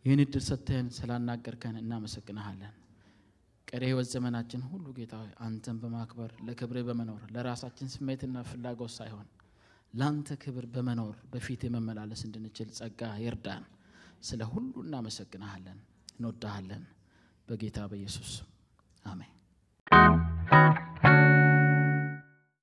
ይህን እድል ሰጥተህን ስላናገርከን እናመሰግንሃለን። ቀሪ ህይወት ዘመናችን ሁሉ ጌታ አንተን በማክበር ለክብርህ በመኖር ለራሳችን ስሜትና ፍላጎት ሳይሆን ለአንተ ክብር በመኖር በፊት የመመላለስ እንድንችል ጸጋ ይርዳን። ስለ ሁሉ እናመሰግንሃለን፣ እንወዳሃለን። በጌታ በኢየሱስ አሜን።